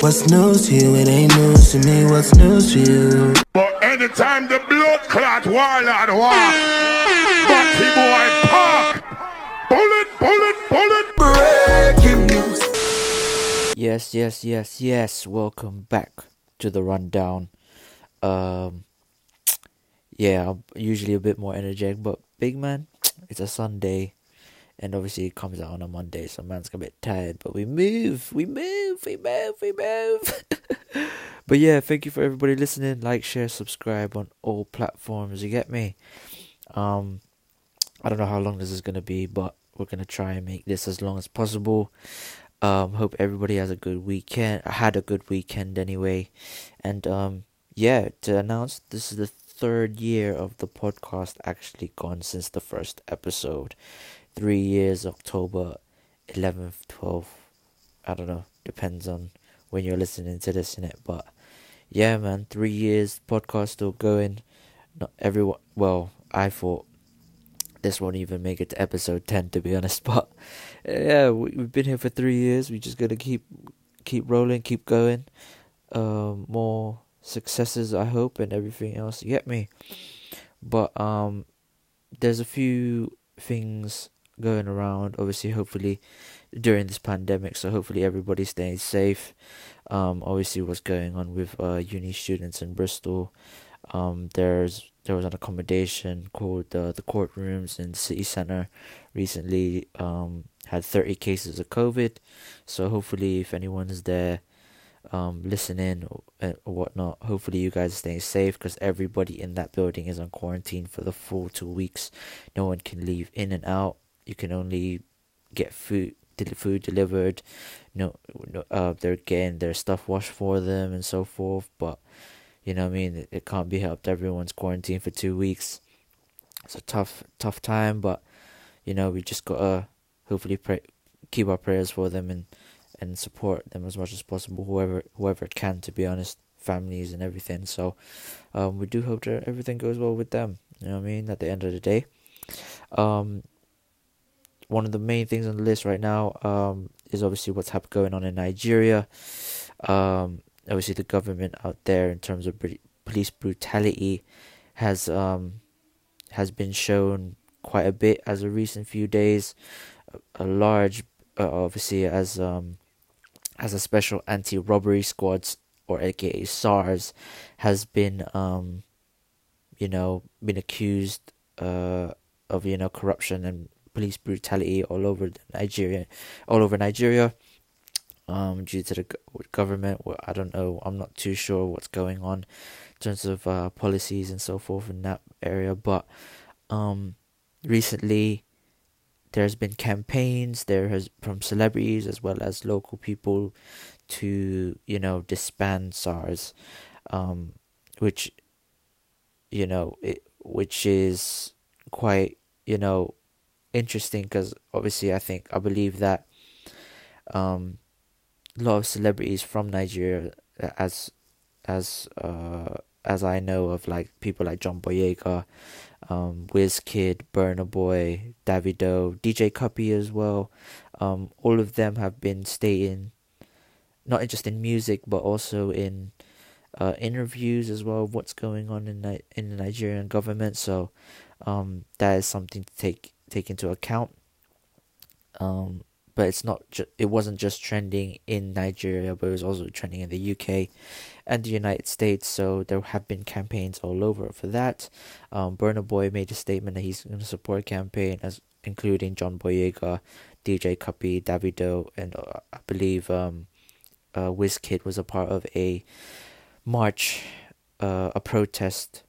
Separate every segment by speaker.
Speaker 1: What's news to you? It ain't news to me. What's news to you?
Speaker 2: But anytime the blood clot warlord war, Batty boy pop, bullet, bullet, bullet.
Speaker 1: Breaking news.
Speaker 3: Yes, yes, yes, yes. Welcome back to the rundown. Um, yeah, I'm usually a bit more energetic, but big man, it's a Sunday, and obviously it comes out on a Monday, so man's a bit tired. But we move, we move, we move, we move. but yeah, thank you for everybody listening. Like, share, subscribe on all platforms. You get me? Um, I don't know how long this is gonna be, but we're gonna try and make this as long as possible. Um, hope everybody has a good weekend. I had a good weekend anyway, and um, yeah, to announce this is the third year of the podcast actually gone since the first episode. Three years, October eleventh, twelfth. I don't know. Depends on when you're listening to this in it, but yeah, man, three years podcast still going. Not everyone. Well, I thought this won't even make it to episode 10 to be honest but yeah we, we've been here for three years we just gotta keep keep rolling keep going um more successes i hope and everything else you get me but um there's a few things going around obviously hopefully during this pandemic so hopefully everybody staying safe. Um obviously what's going on with uh uni students in bristol. Um there's there was an accommodation called uh, the courtrooms in the city center recently um had 30 cases of covid. So hopefully if anyone's there um listening or, uh, or whatnot hopefully you guys are staying safe because everybody in that building is on quarantine for the full two weeks. No one can leave in and out you can only get food food delivered no, no uh they're getting their stuff washed for them and so forth but you know I mean? It, it can't be helped. Everyone's quarantined for two weeks. It's a tough, tough time, but you know we just gotta hopefully pray, keep our prayers for them and and support them as much as possible. Whoever whoever can, to be honest, families and everything. So um, we do hope that everything goes well with them. You know what I mean? At the end of the day, um, one of the main things on the list right now um is obviously what's hap- going on in Nigeria. Um, obviously the government out there in terms of police brutality has um has been shown quite a bit as a recent few days a, a large uh, obviously as um as a special anti-robbery squads or aka SARS has been um you know been accused uh of you know corruption and police brutality all over Nigeria all over Nigeria um, due to the government. Well, I don't know. I'm not too sure what's going on in terms of uh, policies and so forth in that area. But um, recently, there's been campaigns. There has from celebrities as well as local people to you know disband SARS, um, which you know it, which is quite you know interesting because obviously I think I believe that um a lot of celebrities from Nigeria, as as uh as I know of, like people like John Boyega, um, Wizkid, Burna Boy, Davido, DJ Cuppy as well. Um, all of them have been stating, not just in music but also in uh, interviews as well, of what's going on in in the Nigerian government. So, um, that is something to take take into account. Um, but it's not ju- it wasn't just trending in Nigeria but it was also trending in the UK and the United States so there have been campaigns all over for that um Burna Boy made a statement that he's going to support campaign as including John Boyega DJ Cuppy Davido and uh, I believe um uh Wizkid was a part of a march uh a protest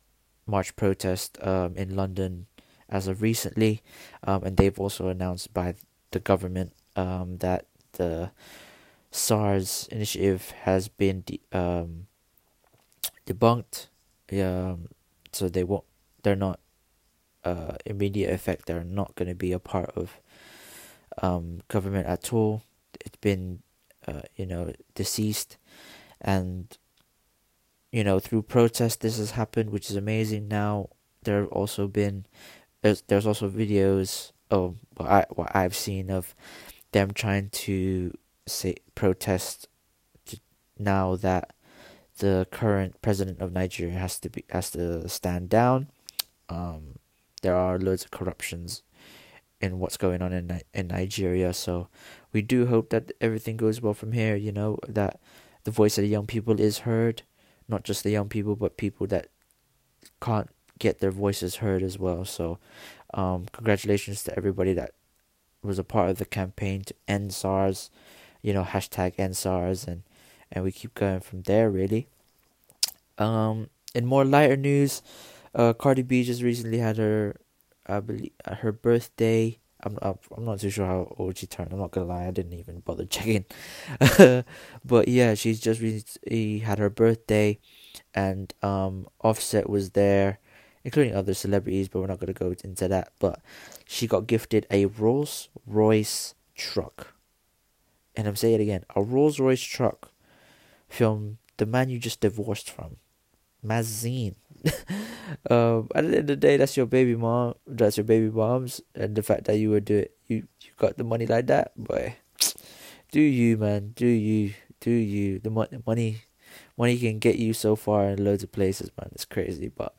Speaker 3: march protest um in London as of recently um and they've also announced by the government um, that the SARS initiative has been de- um, debunked. Um, so they won't. They're not uh, immediate effect. They're not going to be a part of um, government at all. It's been, uh, you know, deceased, and you know through protest this has happened, which is amazing. Now there have also been there's there's also videos of what I what I've seen of them trying to say protest now that the current president of Nigeria has to be has to stand down. Um, there are loads of corruptions in what's going on in in Nigeria, so we do hope that everything goes well from here. You know that the voice of the young people is heard, not just the young people, but people that can't get their voices heard as well. So, um, congratulations to everybody that was a part of the campaign to end SARS. You know, hashtag end SARS, and and we keep going from there. Really. Um, in more lighter news, uh, Cardi B just recently had her, I believe, uh, her birthday. I'm I'm not too sure how old she turned. I'm not gonna lie, I didn't even bother checking. but yeah, she's just recently had her birthday, and um, Offset was there, including other celebrities. But we're not gonna go into that. But she got gifted a Rolls Royce truck, and I'm saying it again, a Rolls Royce truck, from the man you just divorced from, Mazine. um, at the end of the day, that's your baby mom. That's your baby mom's, and the fact that you would do it, you you got the money like that, boy. Do you, man? Do you? Do you? The money, money can get you so far in loads of places, man. It's crazy, but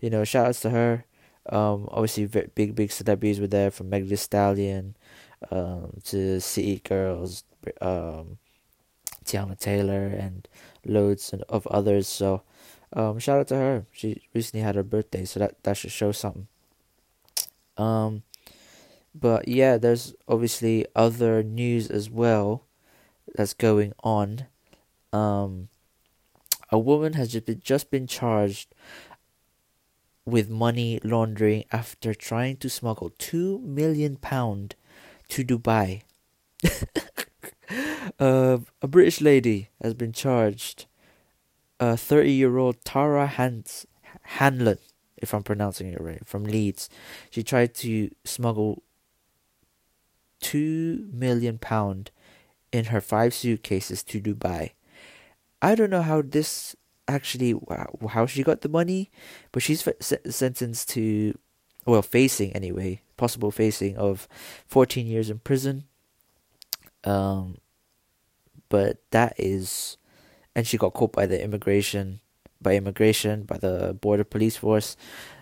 Speaker 3: you know, shout outs to her. Um, obviously, big big celebrities were there from Meg Thee Stallion, um, to City Girls, um, Teyana Taylor, and loads of others. So um, shout out to her. She recently had her birthday, so that that should show something. Um, but yeah, there's obviously other news as well that's going on. Um, a woman has just been, just been charged with money laundering after trying to smuggle two million pound to Dubai. uh, a British lady has been charged A 30 year old Tara Hans- Hanlon, if I'm pronouncing it right, from Leeds. She tried to smuggle two million pound in her five suitcases to Dubai. I don't know how this actually how she got the money, but she's sentenced to well facing anyway possible facing of 14 years in prison. Um, but that is and she got caught by the immigration by immigration by the border police force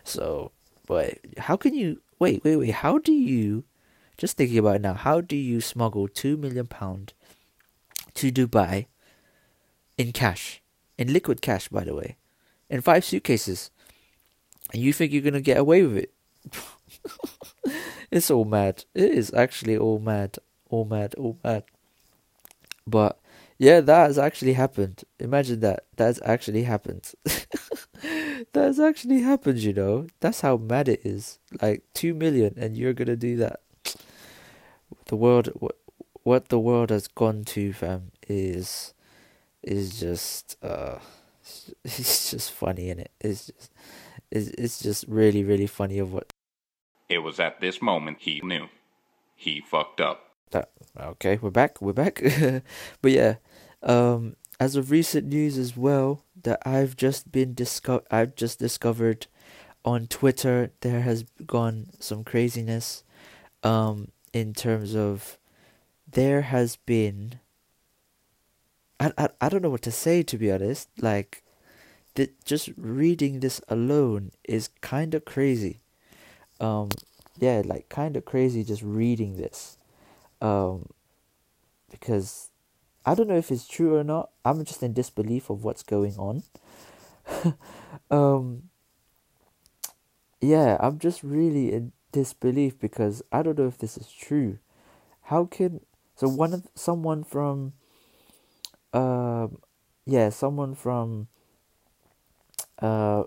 Speaker 3: so but how can you wait wait wait how do you just thinking about it now how do you smuggle 2 million pound to dubai in cash in liquid cash by the way in five suitcases and you think you're to get away with it it's all mad it is actually all mad all mad all mad but yeah, that has actually happened. Imagine that. That's actually happened. That's actually happened, you know. That's how mad it is. Like 2 million and you're going to do that. The world what what the world has gone to fam is is just uh it's just funny in it. It's just it's, it's just really really funny of what
Speaker 4: It was at this moment he knew. He fucked up.
Speaker 3: That okay, we're back, we're back. but yeah, um, as of recent news as well, that I've just been disco- I've just discovered on Twitter there has gone some craziness, um, in terms of there has been. I, I, I don't know what to say to be honest. Like, that just reading this alone is kind of crazy. Um, yeah, like kind of crazy just reading this um, because I don't know if it's true or not. I'm just in disbelief of what's going on. um, yeah, I'm just really in disbelief because I don't know if this is true. How can so one of someone from um yeah someone from uh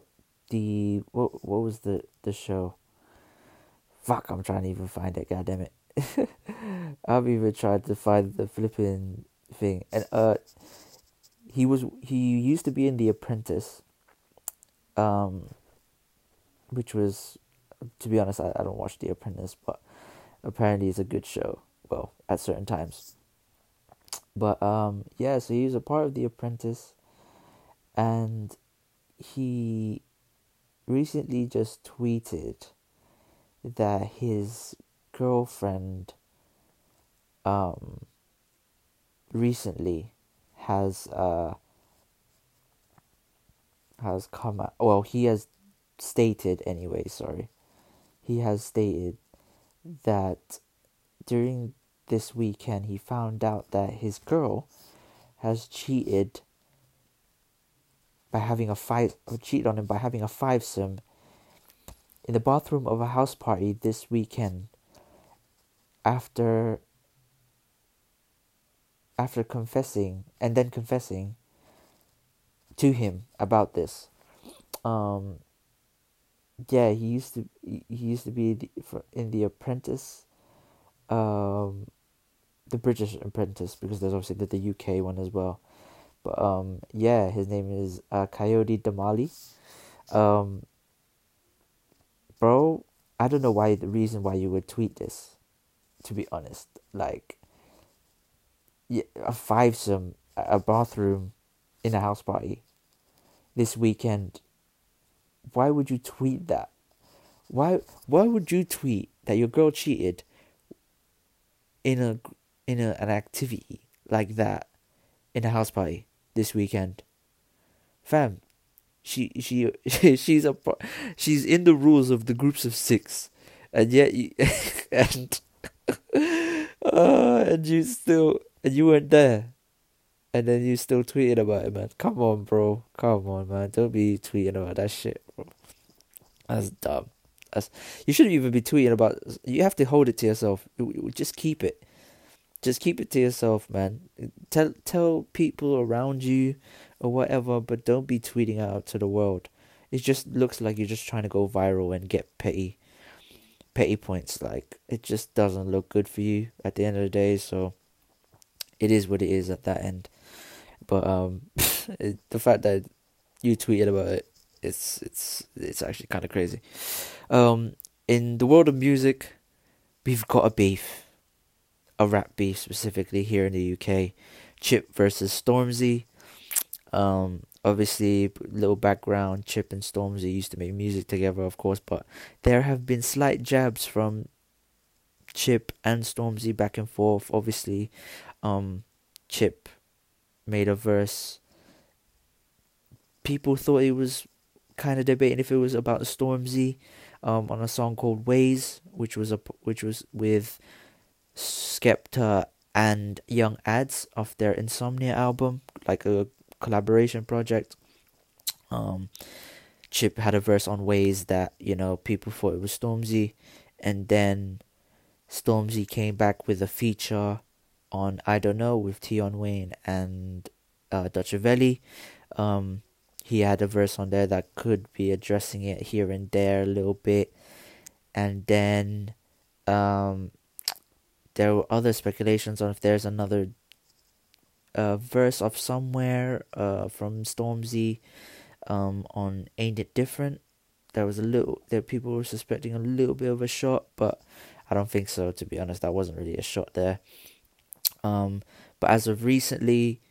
Speaker 3: the what what was the the show fuck i'm trying to even find it god damn it I've even tried to find the flipping thing, and uh, he was he used to be in The Apprentice, um, which was, to be honest, I, I don't watch The Apprentice, but apparently it's a good show. Well, at certain times. But um, yeah, so he was a part of The Apprentice, and he recently just tweeted that his girlfriend um recently has uh has come out. Well, he has stated anyway. Sorry, he has stated that during this weekend he found out that his girl has cheated by having a five cheated on him by having a fivesome in the bathroom of a house party this weekend after after confessing and then confessing to him about this. Um yeah he used to he used to be in the apprentice um the british apprentice because there's obviously the, the uk one as well. But um yeah his name is uh, Kayode Damali. Um bro i don't know why the reason why you would tweet this to be honest. Like yeah, a fivesome a bathroom in a house party this weekend. Why would you tweet that? Why why would you tweet that your girl cheated in a in a, an activity like that in a house party this weekend? Fam, she she she's a she's in the rules of the groups of six, and yet you, and uh, and you still and you weren't there and then you still tweeting about it, man. Come on, bro. Come on, man. Don't be tweeting about that shit, bro. That's dumb. That's you shouldn't even be tweeting about. You have to hold it to yourself. Just keep it. Just keep it to yourself, man. Tell tell people around you or whatever, but don't be tweeting out to the world. It just looks like you're just trying to go viral and get petty, petty points. Like it just doesn't look good for you at the end of the day. So it is what it is at that end. But um, the fact that you tweeted about it, it's it's it's actually kind of crazy. Um, in the world of music, we've got a beef, a rap beef specifically here in the UK. Chip versus Stormzy. Um, obviously, little background. Chip and Stormzy used to make music together, of course, but there have been slight jabs from Chip and Stormzy back and forth. Obviously, um, Chip made a verse. People thought it was kind of debating if it was about Stormzy, um, on a song called Waze, which was a which was with Skepta and Young Adz of their Insomnia album, like a collaboration project. Um, Chip had a verse on Waze that you know people thought it was Stormzy, and then Stormzy came back with a feature on I Don't Know with Tion Wayne and uh, Dutchavelli. Um, he had a verse on there that could be addressing it here and there a little bit. And then um, there were other speculations on if there's another uh, verse of somewhere uh, from Stormzy um, on Ain't It Different. There was a little, there people were suspecting a little bit of a shot, but I don't think so. To be honest, that wasn't really a shot there. Um, but as of recently,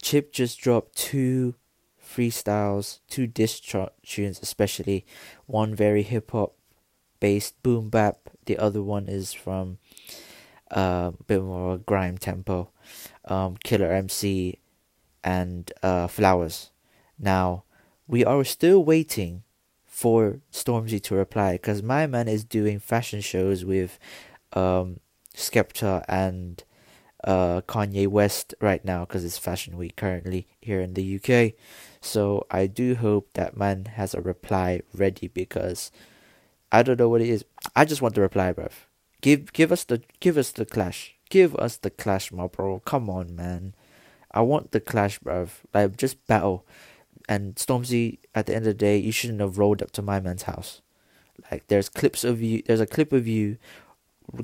Speaker 3: Chip just dropped two freestyles, two diss tunes, especially one very hip hop based boom bap. The other one is from a bit more grime tempo. Um, Killer MC and uh, Flowers. Now we are still waiting for Stormzy to reply because my man is doing fashion shows with um, Skepta and uh, Kanye West right now because it's Fashion Week currently here in the UK. So I do hope that man has a reply ready because I don't know what it is. I just want the reply, bruv. Give give us the give us the clash. Give us the clash, my bro. Come on, man. I want the clash, bro. Like just battle. And Stormzy, at the end of the day, you shouldn't have rolled up to my man's house. Like there's clips of you. There's a clip of you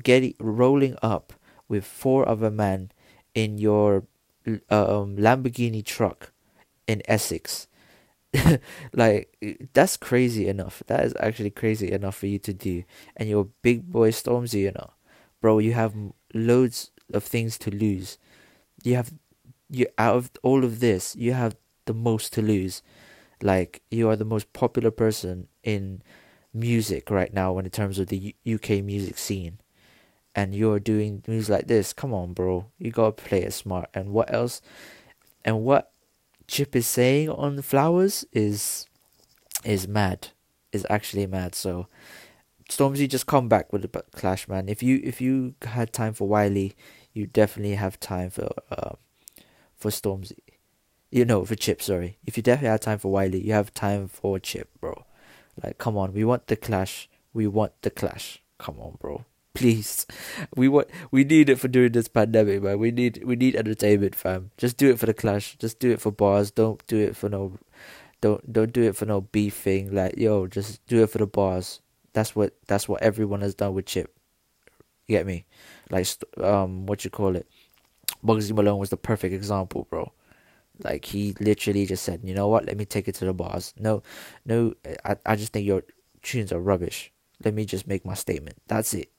Speaker 3: getting rolling up with four other men in your um, Lamborghini truck in Essex. like that's crazy enough. That is actually crazy enough for you to do. And your big boy Stormzy, you know, bro, you have loads of things to lose. You have you out of all of this, you have the most to lose. Like you are the most popular person in music right now in terms of the U- UK music scene and you're doing moves like this, come on, bro. You gotta play it smart. And what else? and what Chip is saying on flowers is is mad. Is actually mad. So Stormzy just come back with the clash, man. If you if you had time for Wiley, you definitely have time for um, for Stormzy. You know, for Chip. Sorry, if you definitely have time for Wiley, you have time for Chip, bro. Like, come on, we want the clash. We want the clash. Come on, bro. Please, we want we need it for during this pandemic, man. We need we need entertainment, fam. Just do it for the clash. Just do it for bars. Don't do it for no, don't don't do it for no beefing. Like, yo, just do it for the bars. That's what that's what everyone has done with Chip. You get me? Like, um, what you call it? Bugsy Malone was the perfect example, bro. Like he literally just said, you know what? Let me take it to the bars. No, no, I I just think your tunes are rubbish. Let me just make my statement. That's it.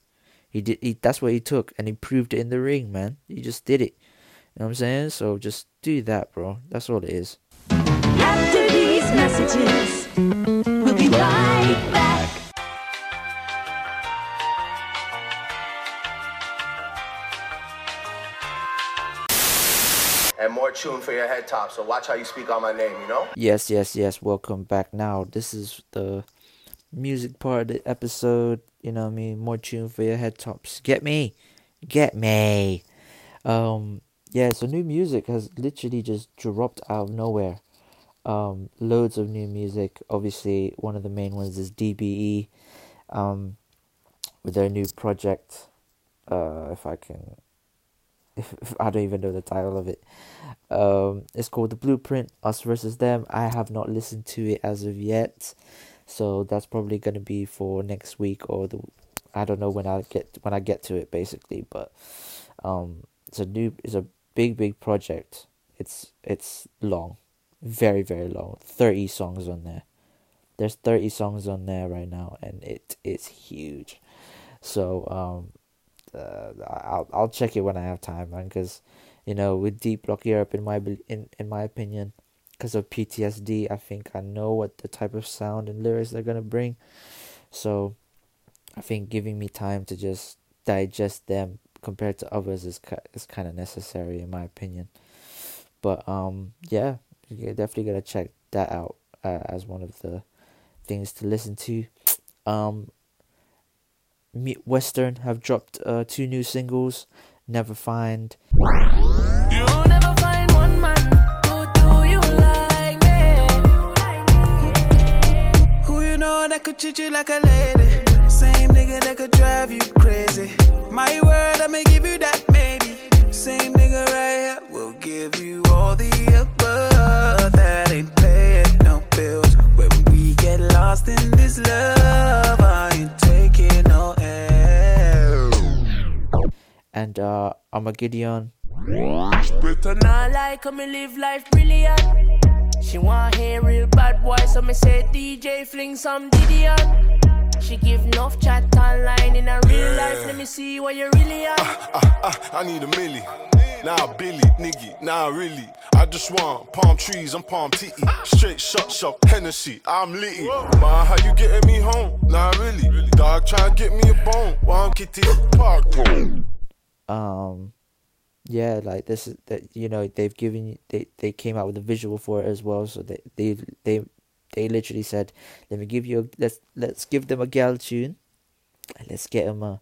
Speaker 3: He did. He, that's what he took, and he proved it in the ring, man. He just did it. You know what I'm saying? So just do that, bro. That's all it is.
Speaker 5: After these messages, we'll be right back.
Speaker 6: and more tune for your head top. So watch how you speak on my name, you know?
Speaker 3: Yes, yes, yes. Welcome back. Now, this is the music part of the episode. You know what I mean? More tune for your head tops. Get me. Get me. Um yeah, so new music has literally just dropped out of nowhere. Um loads of new music. Obviously, one of the main ones is DBE um with their new project. Uh if I can if, if I don't even know the title of it. Um, it's called The Blueprint Us versus Them. I have not listened to it as of yet, so that's probably gonna be for next week or the I don't know when I get when I get to it basically. But um, it's a new it's a big big project. It's it's long, very very long. Thirty songs on there. There's thirty songs on there right now, and it is huge. So um, uh, I'll I'll check it when I have time, man. Because you know, with D-Block Europe, in my in in my opinion, because of PTSD, I think I know what the type of sound and lyrics they're gonna bring. So, I think giving me time to just digest them compared to others is is kind of necessary in my opinion. But um, yeah, you definitely gotta check that out uh, as one of the things to listen to. Um, WSTRN have dropped uh, two new singles, Never Find. You never find Know that could treat you like a lady. Same nigga that could drive you crazy. My word, I may give you that maybe. Same nigga right here will give you all the above. That ain't paying no bills. When we get lost in this love, I ain't taking no and uh Armageddon. Not like me live life brilliant. She want hear real bad boy, so me say DJ fling some Didion. She give enough chat online in a real life. Let me see what you really are. Uh, uh, uh, I need a milli. Now Billy, nigga, now really. I just want palm trees, I'm palm titty. Straight shot shop, Hennessy, I'm litty. Man, how you getting me home? Nah, really. Dog try to get me a bone. One kitty, park um yeah like this is that you know they've given they they came out with a visual for it as well so they they they they literally said let me give you a, let's let's give them a gal tune and let's get them a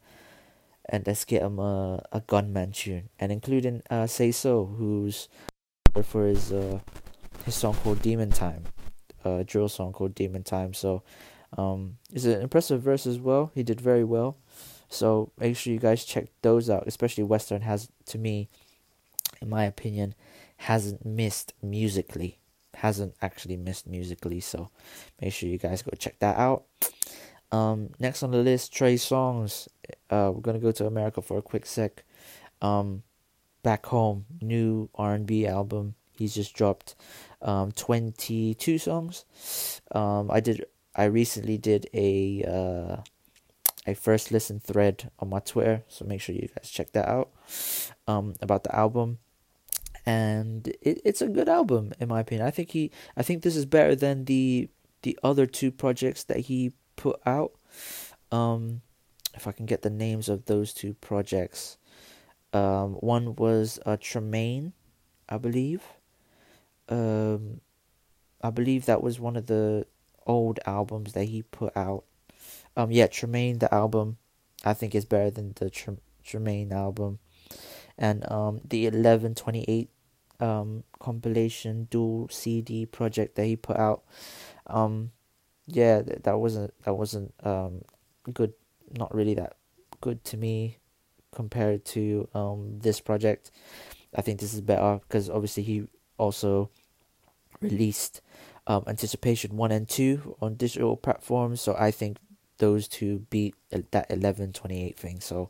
Speaker 3: and let's get them a, a gunman tune. And including uh say so who's for his uh his song called demon time uh drill song called demon time. So um it's an impressive verse as well. He did very well so make sure you guys check those out. Especially WSTRN has, to me, in my opinion, hasn't missed musically. Hasn't actually missed musically. So make sure you guys go check that out. Um, next on the list, Trey Songz. Uh, we're gonna go to America for a quick sec. Um, back home, new R and B album. He's just dropped um, twenty two songs. Um, I did. I recently did a uh, a first listen thread on my Twitter, so make sure you guys check that out um, about the album. And it, it's a good album in my opinion. I think he I think this is better than the the other two projects that he put out. Um, if I can get the names of those two projects. Um, one was uh, Tremaine, I believe, um, I believe that was one of the old albums that he put out. Um, yeah, Tremaine the album, I think is better than the Tr- Tremaine album, and um, the eleven twenty eight um compilation dual CD project that he put out. Um, yeah, that, that wasn't that wasn't um good. Not really that good to me compared to um this project. I think this is better because obviously he also released um, Anticipation 1 and 2 on digital platforms. So I think those two beat that 1128 thing. So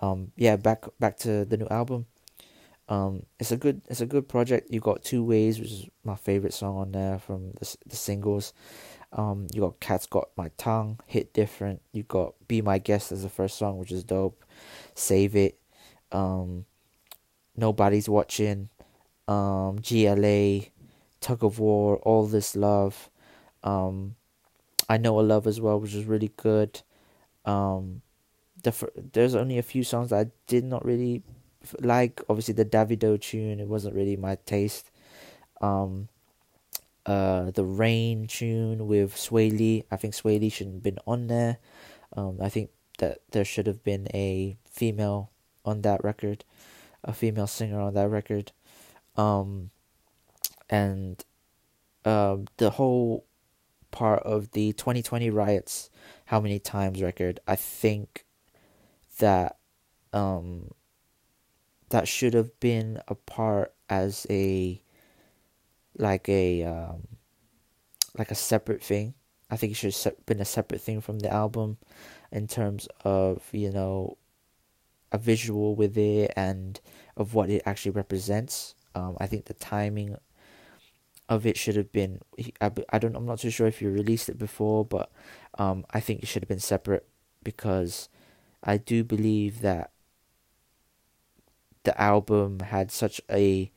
Speaker 3: um, yeah, back back to the new album. Um, it's a good it's a good project. You got Two Ways, which is my favorite song on there from the the singles. Um, you got Cat's Got My Tongue, Hit Different. You got Be My Guest as the first song, which is dope. Save It. Um, Nobody's Watching. Um, GLA tug of war, all this love. Um, I know a love as well, which is really good. Um, the there's only a few songs I did not really like. Obviously, the Davido tune it wasn't really my taste. Um, uh, the Rain tune with Swae Lee, I think Swae Lee shouldn't have been on there. Um, I think that there should have been a female on that record, a female singer on that record. Um, and um, the whole part of the 2020 riots, how many times record, I think that um, that should have been a part as a like a um, like a separate thing. I think it should have been a separate thing from the album in terms of you know a visual with it and of what it actually represents. Um, I think the timing of it should have been I, I don't I'm not too sure if you released it before but um I think it should have been separate because I do believe that the album had such a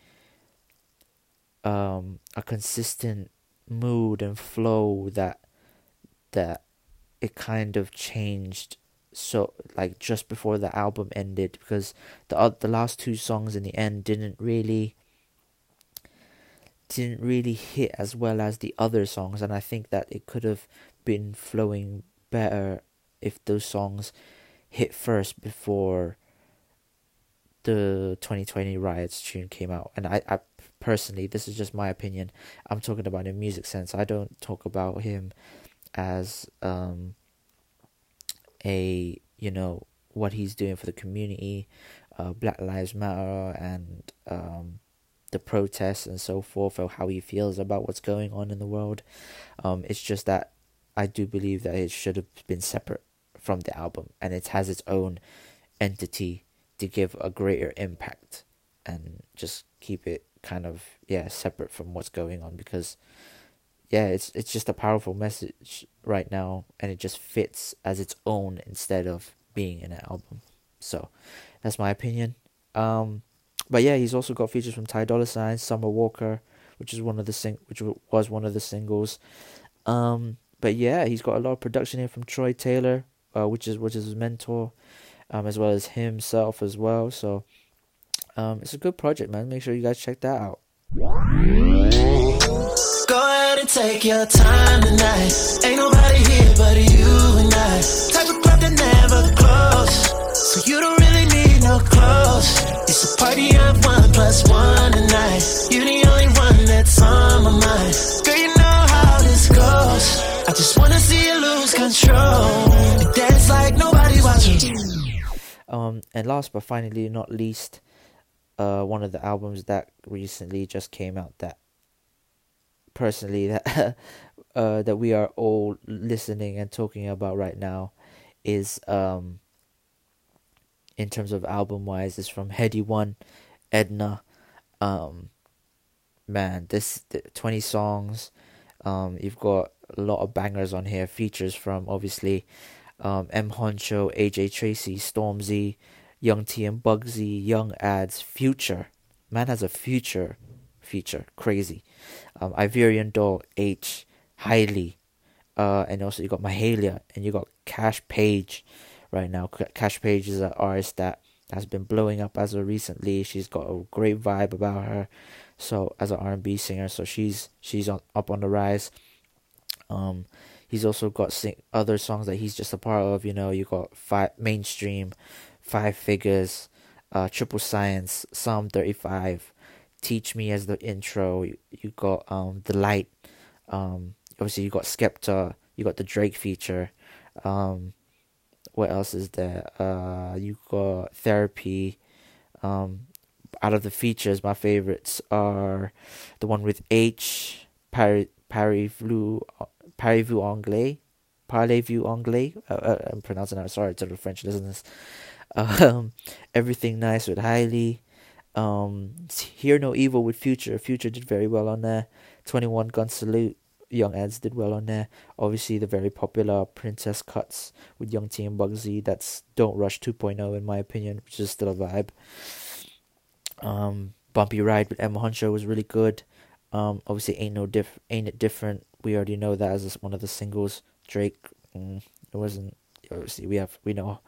Speaker 3: um a consistent mood and flow that that it kind of changed so like just before the album ended because the the last two songs in the end didn't really didn't really hit as well as the other songs, and I think that it could have been flowing better if those songs hit first before the 2020 riots tune came out. And I, I personally this is just my opinion. I'm talking about in music sense. I don't talk about him as um a you know what he's doing for the community uh black lives matter and um the protests and so forth or how he feels about what's going on in the world. Um, it's just that I do believe that it should have been separate from the album and it has its own entity to give a greater impact and just keep it kind of yeah separate from what's going on because yeah it's it's just a powerful message right now and it just fits as its own instead of being in an album so that's my opinion um but yeah, he's also got features from Ty Dolla Sign, Summer Walker, which is one of the sing which was one of the singles. Um, but yeah, he's got a lot of production here from Troy Taylor, uh, which is which is his mentor, um, as well as himself as well. So, um, it's a good project, man. Make sure you guys check that out.
Speaker 1: Go ahead and take your time tonight. Ain't nobody here but you and I. Type of club that never close, so you don't no clothes. It's a party of one plus one tonight. You're the only one that's on my mind. Girl, you know how this goes. I just wanna see you lose control and dance like nobody watching.
Speaker 3: Um, and last but finally not least, uh, one of the albums that recently just came out that personally that uh that we are all listening and talking about right now is um in terms of album wise is from Headie One, Edna. Um, man, this 20 songs. Um, you've got a lot of bangers on here. Features from obviously um, M Huncho, AJ Tracey, Stormzy, Young T and Bugsey, Young Adz, Future. Man has a future feature. Crazy. Um, Ivorian Doll, H, Hailey. Uh, and also you got Mahalia and you got Kaash Paige right now. Kaash Paige is an artist that has been blowing up as of recently. She's got a great vibe about her. So as an R and B singer, so she's she's on, up on the rise. Um, he's also got sing, other songs that he's just a part of. You know, you got five mainstream, five figures, uh, triple science, Psalm thirty five, teach me as the intro. You, you got um the light. Um, obviously you got Skepta. You got the Drake feature. Um, what else is there? Uh, you got therapy. Um, out of the features, my favorites are the one with Aitch, Paris, Paris Vu, Paris Vu Anglais, Parlez-vous Anglais? Uh, uh, I'm pronouncing that. Sorry to the French listeners. Um, everything nice with Hailey. Um, Hear No Evil with Future. Future did very well on there. Twenty One Gun Salute. Young Adz did well on there. Obviously, the very popular Princess Cuts with Young T and Bugsey. That's Don't Rush 2.0 in my opinion, which is still a vibe. Um, Bumpy Ride with M Huncho was really good. Um, obviously, ain't no diff, ain't it different? We already know that as one of the singles. Drake, mm, it wasn't. Obviously, we have we know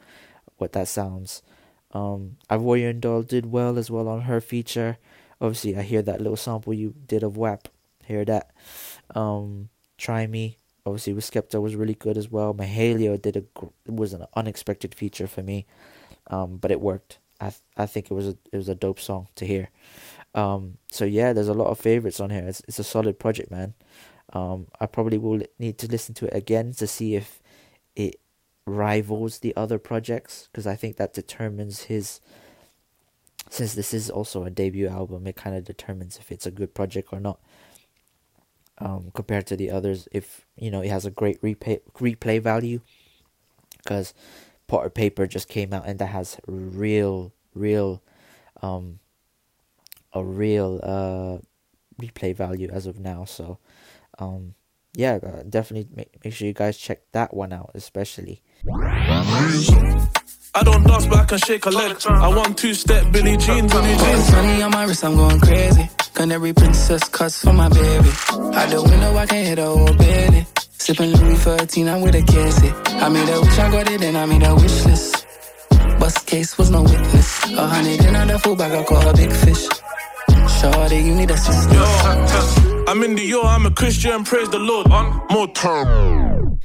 Speaker 3: what that sounds. Um, Ivorian Doll did well as well on her feature. Obviously, I hear that little sample you did of WAP. Hear that? Um, Try Me. Obviously, with Skepta was really good as well. Mahalia did a was an unexpected feature for me, um, but it worked. I th- I think it was a it was a dope song to hear. Um, so yeah, there's a lot of favorites on here. It's it's a solid project, man. Um, I probably will need to listen to it again to see if it rivals the other projects because I think that determines his. Since this is also a debut album, it kind of determines if it's a good project or not. Um, compared to the others, if you know it has a great replay replay value, because Potter Payper just came out and that has real, real, um, a real uh replay value as of now. So, um, yeah, uh, definitely make make sure you guys check that one out, especially.
Speaker 7: I don't dance, but I can shake a leg. I want two step Billy Jean, Billy jeans.
Speaker 8: Money on my wrist, I'm going crazy. Canary princess cuts for my baby. Out the window, I can hit a whole belly. Sipping Louis 13, I'm with a cassie. I made a wish, I got it, and I made a wish list. Bust case was no witness. A hundred in on the full bag, I caught a big fish. Shorty, you need a sister.
Speaker 7: Yo, I'm in the yo, I'm a Christian, praise the Lord. On more time.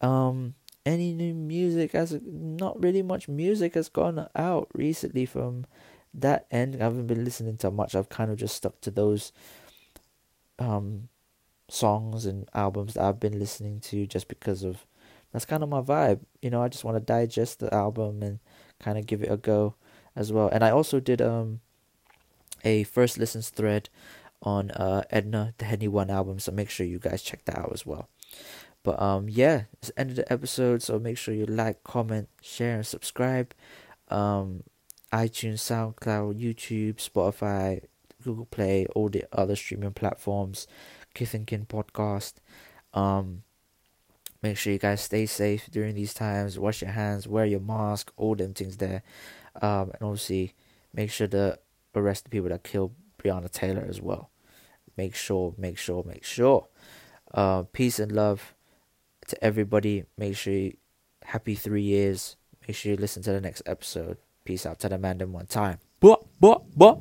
Speaker 3: Um, any new music? As not really much music has gone out recently from that end. I haven't been listening to much. I've kind of just stuck to those um songs and albums that I've been listening to just because of that's kind of my vibe. You know, I just want to digest the album and kind of give it a go as well. And I also did um a first listens thread on uh Edna the Henny One album, so make sure you guys check that out as well. But um yeah, it's the end of the episode, so make sure you like, comment, share, and subscribe. Um iTunes, SoundCloud, YouTube, Spotify, Google Play, all the other streaming platforms, Kith and Kin podcast. Um make sure you guys stay safe during these times, wash your hands, wear your mask, all them things there. Um and obviously make sure to arrest the people that killed Breonna Taylor as well. Make sure, make sure, make sure. Uh, peace and love to everybody. Make sure you, happy three years. Make sure you listen to the next episode. Peace out to the man them one time. But, but, but.